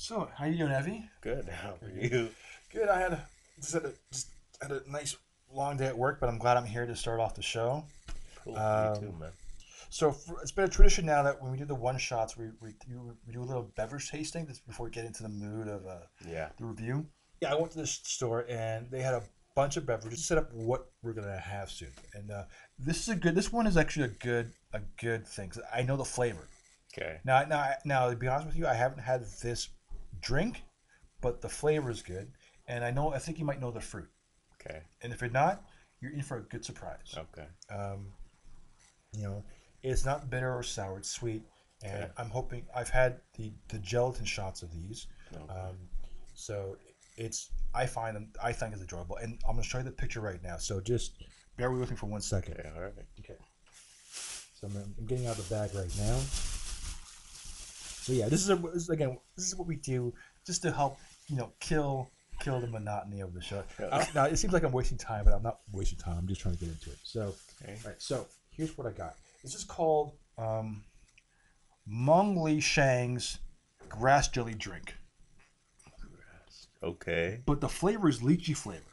So, how you doing, Evie? Good. How are you? Good. I had a just had a just had a nice long day at work, but I'm glad I'm here to start off the show. Cool. Um, me too, man. So for, it's been a tradition now that when we do the one shots, we, we, do- we do a little beverage tasting this before we get into the mood of uh, Yeah. the review. Yeah, I went to this store and they had a bunch of beverages. Set up what we're gonna have soon, and uh, this is a good. This one is actually a good a good thing I know the flavor. Okay. Now, now, now, to be honest with you, I haven't had this drink, but the flavor is good, and I know I think you might know the fruit. Okay. And if you're not, you're in for a good surprise. Okay. Um, you know, it's not bitter or sour; it's sweet, and Okay. I'm hoping I've had the the gelatin shots of these, Okay. um, so it's I find them I think it's enjoyable, and I'm gonna show you the picture right now. So just bear with me for one second. okay. All right. Okay. So I'm, I'm getting out the bag right now. So yeah, this is, a, this is again, this is what we do just to help you know kill kill the monotony of the show. Uh, now it seems like I'm wasting time, but I'm not wasting time. I'm just trying to get into it. So Okay. all right, so here's what I got. This is called um, Meng Li Shang's grass jelly drink, Okay. but the flavor is lychee flavor.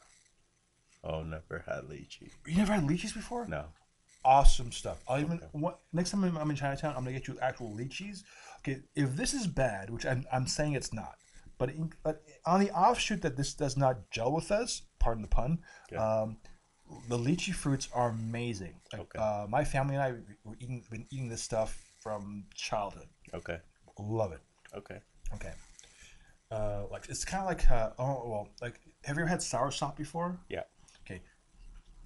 Oh, never had lychee. You never had lychees before? No. awesome stuff. I'll even Okay. what, next time I'm in Chinatown, I'm gonna get you actual lychees. If this is bad, which I'm, I'm saying it's not, but, in, but on the offshoot that this does not gel with us, pardon the pun, Yeah. um, the lychee fruits are amazing. Like, Okay. uh, my family and I were eating, been eating this stuff from childhood. Okay. Love it. Okay. Okay. Uh, like it's kind of like uh, oh well like have you ever had sour sop before? Yeah. Okay.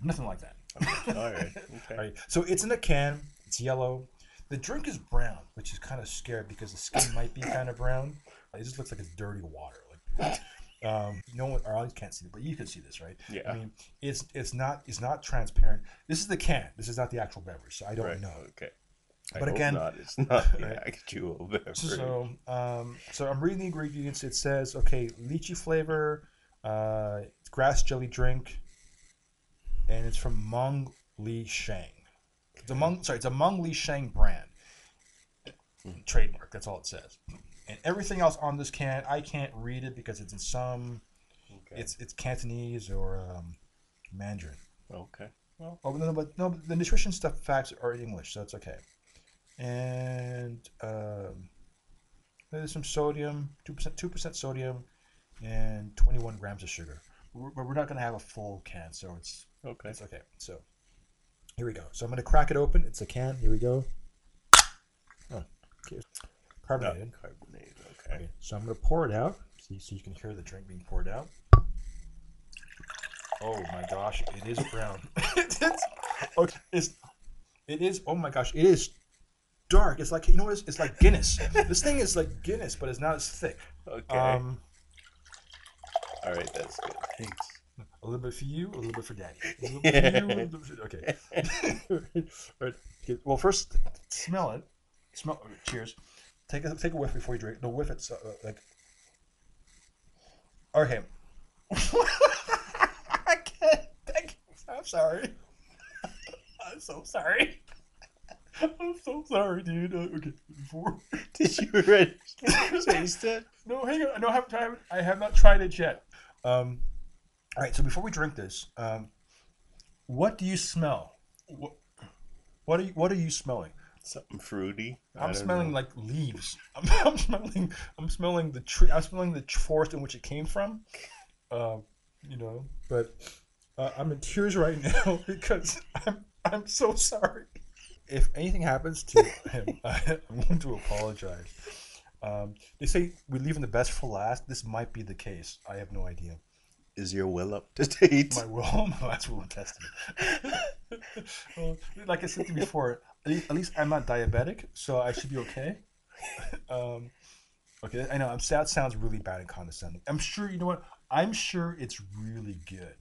Nothing like that. okay. All right. Okay. Right. So it's in a can. It's yellow. The drink is brown, which is kind of scary because the skin might be kind of brown. It just looks like it's dirty water. Like, um, no one, our audience can't see it, but you can see this, right? Yeah. I mean, it's it's not it's not transparent. This is the can. This is not the actual beverage, so I don't right. know. Okay. I But hope again- not. it's not the Right. actual beverage. So, um, so I'm reading the ingredients. It says, okay, lychee flavor, uh, grass jelly drink, and it's from Meng Li Shang. It's a Meng, sorry, it's a Meng Li Shang brand trademark. That's all it says. And everything else on this can, I can't read it because it's in some, okay. it's it's Cantonese or um, Mandarin. okay. Well. Oh no, but no, but the nutrition stuff facts are in English, so it's okay. And um, there's some sodium, two percent, two percent sodium, and twenty-one grams of sugar. We're- But we're not gonna have a full can, so it's Okay. it's okay. So here we go. So I'm gonna crack it open. It's a can. Here we go. Oh, okay. Not Carbonated. carbonated. Okay. Okay, so I'm gonna pour it out. See, so you can hear the drink being poured out. Oh my gosh, it is brown. it's, okay, it's, it is. Oh my gosh, it is dark. It's like you know what? It's, it's like Guinness. this thing is like Guinness, but it's not as thick. Okay. Um, All right. That's good. Thanks. A little bit for you, a little bit for Daddy. A little bit for you, a little bit for- okay. Right. Well, first smell it. Smell. Cheers. Take a take a whiff before you drink. No whiff. It's uh, like. Okay. I can't. I can't. I'm sorry. I'm so sorry. I'm so sorry, dude. Uh, okay. Before. Did you already taste it? No, hang on. No, I haven't tried. I have not tried it yet. Um, all right. So before we drink this, um, what do you smell? What, what are you, What are you smelling? Something fruity. I'm smelling know. like leaves. I'm, I'm smelling. I'm smelling the tree. I'm smelling the forest in which it came from. Uh, you know, but uh, I'm in tears right now because I'm. I'm so sorry. If anything happens to him, I, I'm going to apologize. Um, they say we leaving the best for last. This might be the case. I have no idea. Is your will up to date? My will, my last will and testament. well, like I said to you before, at least, at least I'm not diabetic, so I should be okay. um, okay, I know I'm sad. Sounds really bad and condescending. I'm sure you know what. I'm sure it's really good.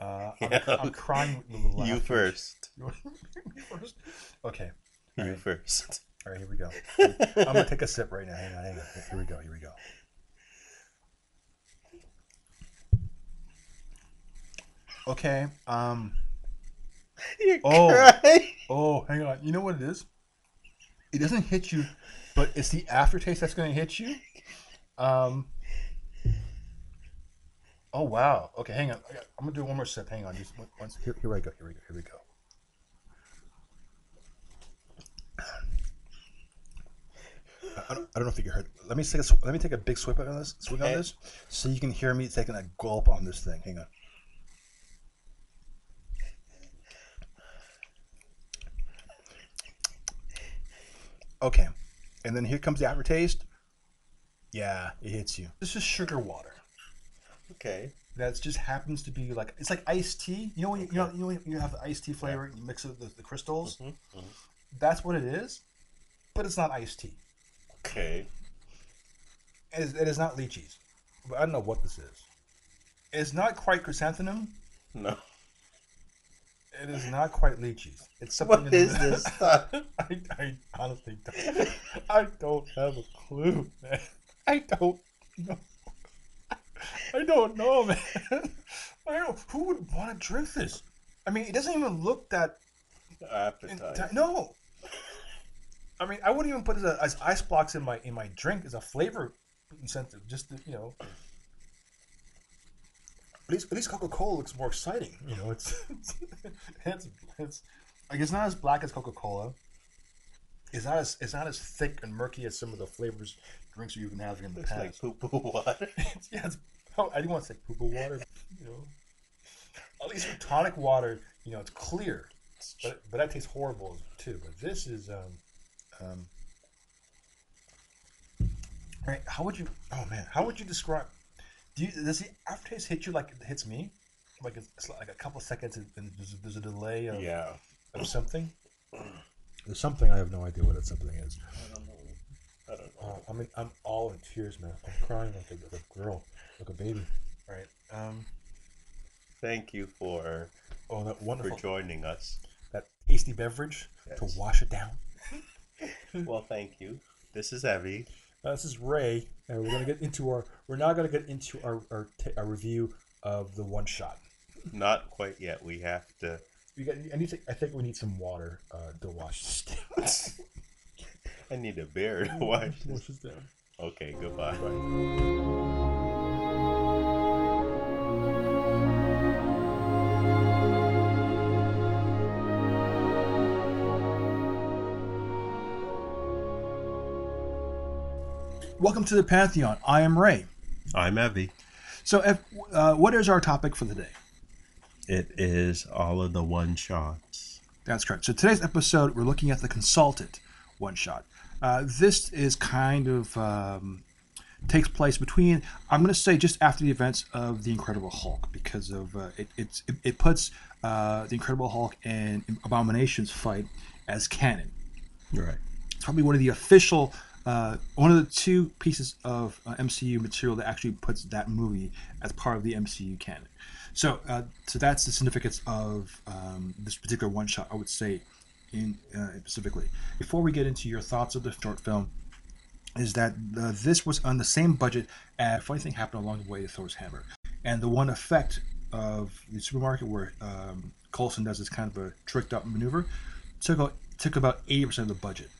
Uh, I'm, Yeah. I'm crying you first. You first. Okay. You Alright. first. All right. Here we go. I'm gonna take a sip right now. Hang on. Hang on. Here we go. Here we go. Okay. Um. You Oh. cry. Oh, hang on. You know what it is? It doesn't hit you, but it's the aftertaste that's going to hit you. Um. Oh wow. Okay, hang on. I I'm gonna do one more sip. Hang on. Just one, here, here we go. Here we go. Here we go. I don't, I don't know if you can hear. Let me take a let me take a big swig on this. Swig on this, so you can hear me taking a gulp on this thing. Hang on. Okay, and then here comes the aftertaste. Yeah, it hits you. This is sugar water. Okay. That just happens to be like it's like iced tea. You know when you, you know you know when you have the iced tea flavor, and you mix it with the, the crystals. Mhm, mhm. That's what it is, but it's not iced tea. Okay. It is, it is not lychees. But I don't know what this is. It's not quite chrysanthemum. No. It is not quite lychees. It's something. What is this stuff? I, I honestly don't. I don't have a clue, man. I don't know. I don't know, man. I don't. Who would want to drink this? I mean, it doesn't even look that. Appetite. No. I mean, I wouldn't even put it as, as ice blocks in my in my drink as a flavor incentive. Just to, you know. At least, at least Coca Cola looks more exciting. You know, it's it's, it's like it's not as black as Coca Cola. It's not as it's not as thick and murky as some of the flavors drinks you've been having in the Looks past. like poo poo water. yeah, it's, oh, I didn't want to say poo poo water. You know, at least tonic water, you know, it's clear, but but that tastes horrible too. But this is um um. Right, how would you? Oh man, how would you describe? Do you does the aftertaste hit you like it hits me? Like it's, it's like a couple seconds and and there's a, there's a delay of, yeah. of something. There's something I have no idea what that something is. I don't know. I don't know. Oh, I mean, I'm all in tears, man. I'm crying like a, like a girl, like a baby. Right. Um. Thank you for Oh, that wonderful for wonderful, joining us. that tasty beverage Yes. to wash it down. Well, thank you. This is Evie. Uh, this is Ray, and we're gonna get into our. We're now gonna get into our our, ta our review of the one shot. Not quite yet. We have to. We got. I need to. I think we need some water uh, to wash this down. I need a beer to. Wash this down. Okay, goodbye. Welcome to the Pantheon. I am Ray. I'm Evie. So, if, uh, what is our topic for the day? It is all of the one shots. That's correct. So today's episode, we're looking at the consultant one shot. Uh, this is kind of um, takes place between I'm going to say just after the events of the Incredible Hulk because of uh, it, it's it, it puts uh, the Incredible Hulk and Abomination's fight as canon. Right. It's probably one of the official, uh, one of the two pieces of uh, MCU material that actually puts that movie as part of the MCU canon. So, uh, so that's the significance of um, this particular one shot. I would say, in uh, specifically. Before we get into your thoughts of the short film, is that uh, this was on the same budget as funny thing happened along the way to Thor's hammer, and the one effect of the supermarket where um, Coulson does this kind of a tricked up maneuver took took about eighty percent of the budget,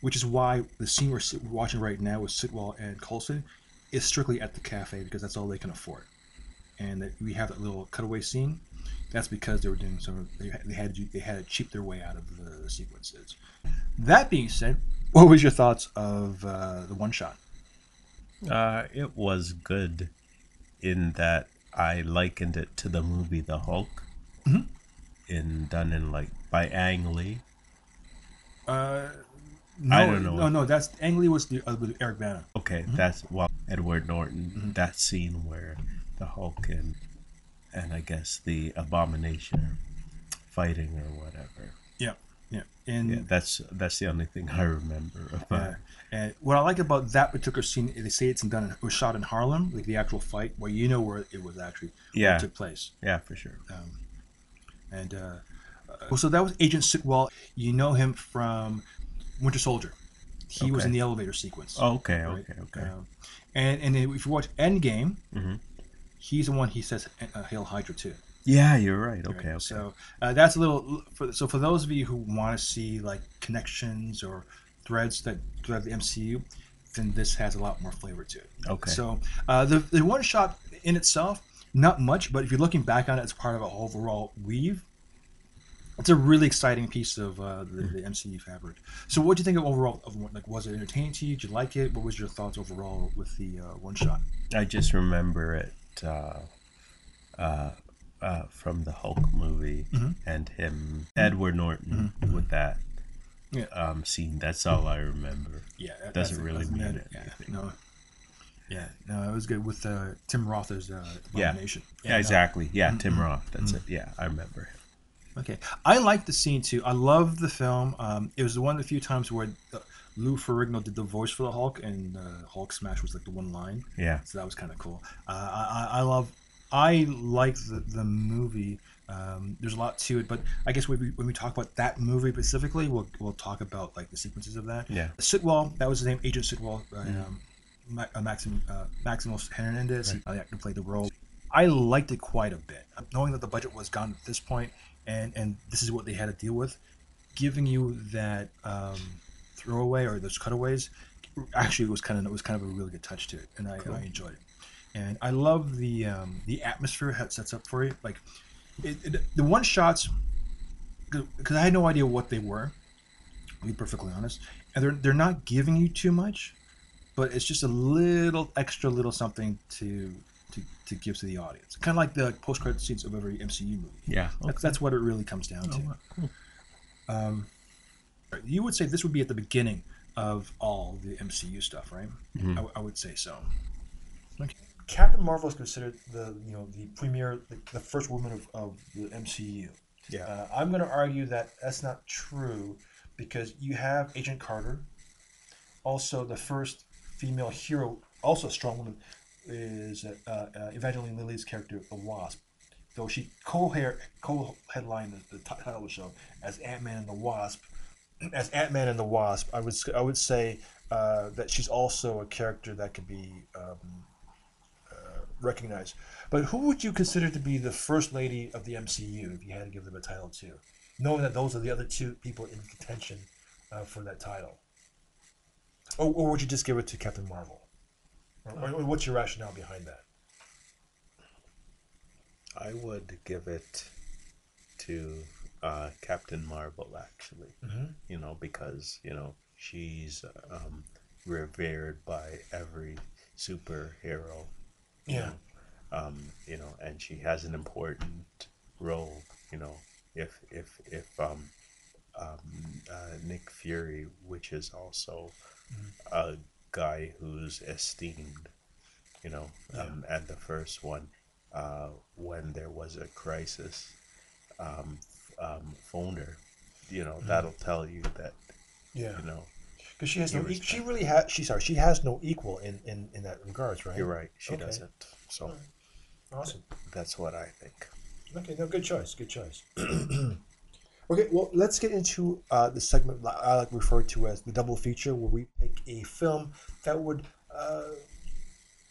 which is why the scene we're sit- watching right now with Sitwell and Coulson is strictly at the cafe because that's all they can afford, and that we have that little cutaway scene. That's because they were doing some. They, they had to they had to cheap their way out of the, the sequences. That being said, what was your thoughts of uh, the one shot? Uh, it was good in that I likened it to the movie The Hulk. Mhm. In done in like by Ang Lee. Uh, no, I don't know. No, no, that's Ang Lee was the uh, with Eric Bana. Okay, that's well Edward Norton. Mhm. That scene where the Hulk and and I guess the Abomination are fighting or whatever. Yeah, yeah, and Yeah, that's that's the only thing I remember about. Yeah. And what I like about that particular scene, they say it's done. It was shot in Harlem, like the actual fight, where you know where it was actually Yeah, took place. yeah, for sure. Um, and uh, uh, so that was Agent Sitwell. You know him from Winter Soldier. He was in the elevator sequence. Oh, okay, right? okay, okay. Um, and and if you watch Endgame, Mhm. he's the one he says uh, "Hail Hydra" too. Yeah, you're right. right? Okay, okay. So uh, that's a little. For, so for those of you who want to see like connections or threads that thread the MCU, then this has a lot more flavor to it. Okay. So uh, the the one shot in itself, not much, but if you're looking back on it as part of an overall weave, it's a really exciting piece of uh, the, the MCU fabric. So what do you think of overall? Of like, was it entertaining to you? Did you like it? What was your thoughts overall with the uh, one shot? I just remember it uh, uh, uh, from the Hulk movie Mhm. and him, Edward Norton, with that Yeah. um, scene. That's all I remember. Yeah, that Doesn't really mean yeah, anything. no. Yeah, no, it was good with uh, Tim Roth as uh, Yeah. Abomination. Yeah, exactly. Yeah, Tim Roth. That's it. Yeah, I remember him. Okay, I like the scene too. I love the film. Um, it was the one of the few times where uh, Lou Ferrigno did the voice for the Hulk, and uh, Hulk smash was like the one line. Yeah. So that was kind of cool. Uh, I, I love, I like the, the movie. Um, there's a lot to it, but I guess when we, when we talk about that movie specifically, we'll, we'll talk about like the sequences of that. Yeah. Sitwell, that was his name, Agent Sitwell, uh, um, Ma- uh, Maxim, uh, Maximus Hernandez. He uh, played the role. I liked it quite a bit, knowing that the budget was gone at this point, and and this is what they had to deal with, giving you that um, throwaway or those cutaways. Actually, it was kind of it was kind of a really good touch to it, and I, I enjoyed it. And I love the um, the atmosphere it sets up for you. Like it, it, the one shots, because I had no idea what they were. To be perfectly honest, and they're they're not giving you too much, but it's just a little extra little something to to, to give to the audience. Kind of like the post credit scenes of every MCU movie. Yeah. That's, that's what it really comes down to. cool. Um, you would say this would be at the beginning of all the MCU stuff, right? I, w- I would say so. Captain Marvel is considered the you know the premier, the, the first woman of, of the MCU. Yeah. Uh, I'm going to argue that that's not true because you have Agent Carter, also the first female hero, also a strong woman, is uh, uh, Evangeline Lilly's character, the Wasp. Though she co-headlined the, the title of the show as Ant Man and the Wasp. As Ant Man and the Wasp, I would I would say uh, that she's also a character that could be um, uh, recognized. But who would you consider to be the first lady of the MCU if you had to give them a title to, knowing that those are the other two people in contention uh, for that title? Or, or would you just give it to Captain Marvel? Or, what's your rationale behind that? I would give it to uh, Captain Marvel, actually. Mhm. You know, because, you know, she's um, revered by every superhero. you Yeah. know. Um, you know, and she has an important role, you know, if, if, if, um, um, uh, Nick Fury, which is also a guy who's esteemed, you know, um, and the first one, uh, when there was a crisis, um, um, phoned her, you know, that'll tell you that, Yeah, you know, because she has no. E- she really has. She sorry. She has no equal in in in that regards, right? you're right, she Okay. doesn't. So Awesome. that's what I think. Okay, no, good choice. Good choice. okay, well, let's get into uh, the segment I like refer to as the double feature, where we pick a film that would uh,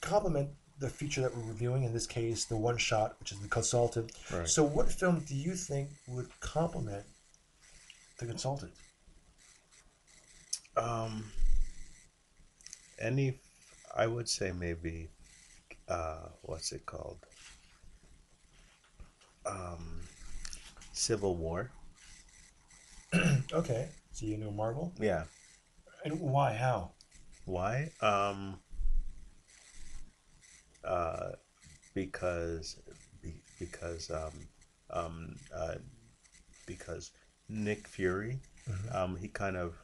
complement the feature that we're reviewing. In this case, the one shot, which is the consultant. Right. So, what film do you think would complement the consultant? Um, any, I would say maybe, uh, what's it called? Um, Civil War. Okay, so you know Marvel, Yeah. and why? How? Why? Um, uh, because, be, because, um, um, uh, because Nick Fury, um, he kind of,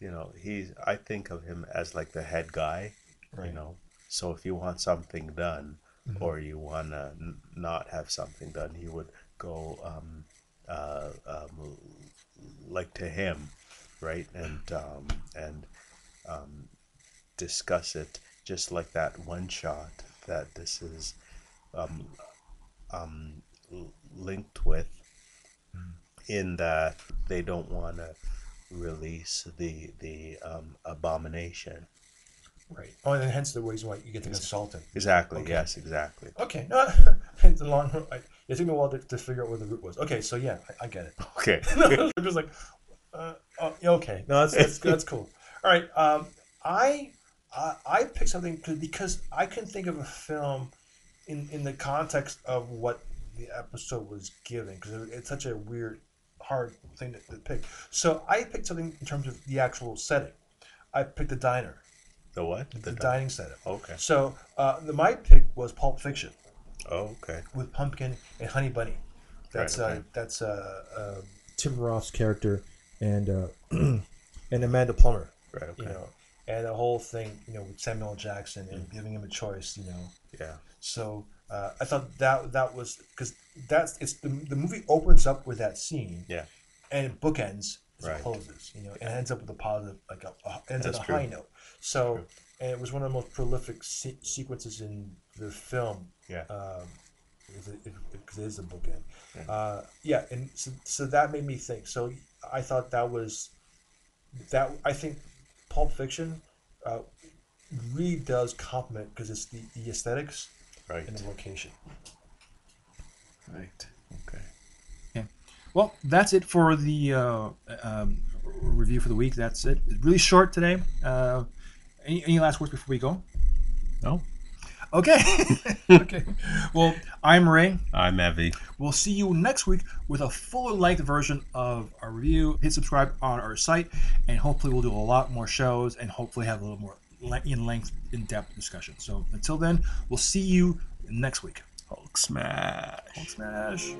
you know, he's, I think of him as like the head guy, Right. you know. So if you want something done, or you want to n- not have something done, he would go, um, uh, um, like to him, right? And, um, and, um, discuss it just like that one shot that this is um, um, linked with in that they don't want to release the the um, abomination Right. Oh, and hence the reason why you get the consultant. exactly Okay. yes exactly Okay, no, it's a long. I, it took me a while to, to figure out where the root was. Okay, so yeah, I, I get it. okay I'm just like, uh, oh, okay, no, that's that's, that's cool. All right, um, I I, I picked something because I couldn't think of a film in in the context of what the episode was given because it's such a weird, hard thing to, to pick. So I picked something in terms of the actual setting. I picked the diner, The what? the, di- dining setup. Okay. So uh, the my pick was Pulp Fiction Oh, okay. with Pumpkin and Honey Bunny. That's Right, okay. uh, that's uh, uh, Tim Roth's character and uh, and Amanda Plummer. Right. Okay. You know, and the whole thing, you know, with Samuel L. Jackson and giving him a choice. You know, Yeah. so uh, I thought that that was because that's it's the, the movie opens up with that scene. Yeah. And it bookends as Right. it closes. You know, and ends up with a positive, like a, a ends That's on a true. high note. So, and it was one of the most prolific se- sequences in the film. Yeah. Um, because it, it, it is a bookend. Yeah. Uh, yeah, and so, so that made me think. So I thought that was that. I think Pulp Fiction uh, really does complement because it's the, the aesthetics Right. and the location. Right. Okay. Yeah. Well, that's it for the uh, um, review for the week. That's it. It's really short today. Uh, any, any last words before we go? No. Okay. okay. Well, I'm Ray. I'm Evie. We'll see you next week with a fuller length version of our review. Hit subscribe on our site, and hopefully we'll do a lot more shows and hopefully have a little more in length, in depth discussion. So until then, we'll see you next week. Hulk smash. Hulk smash.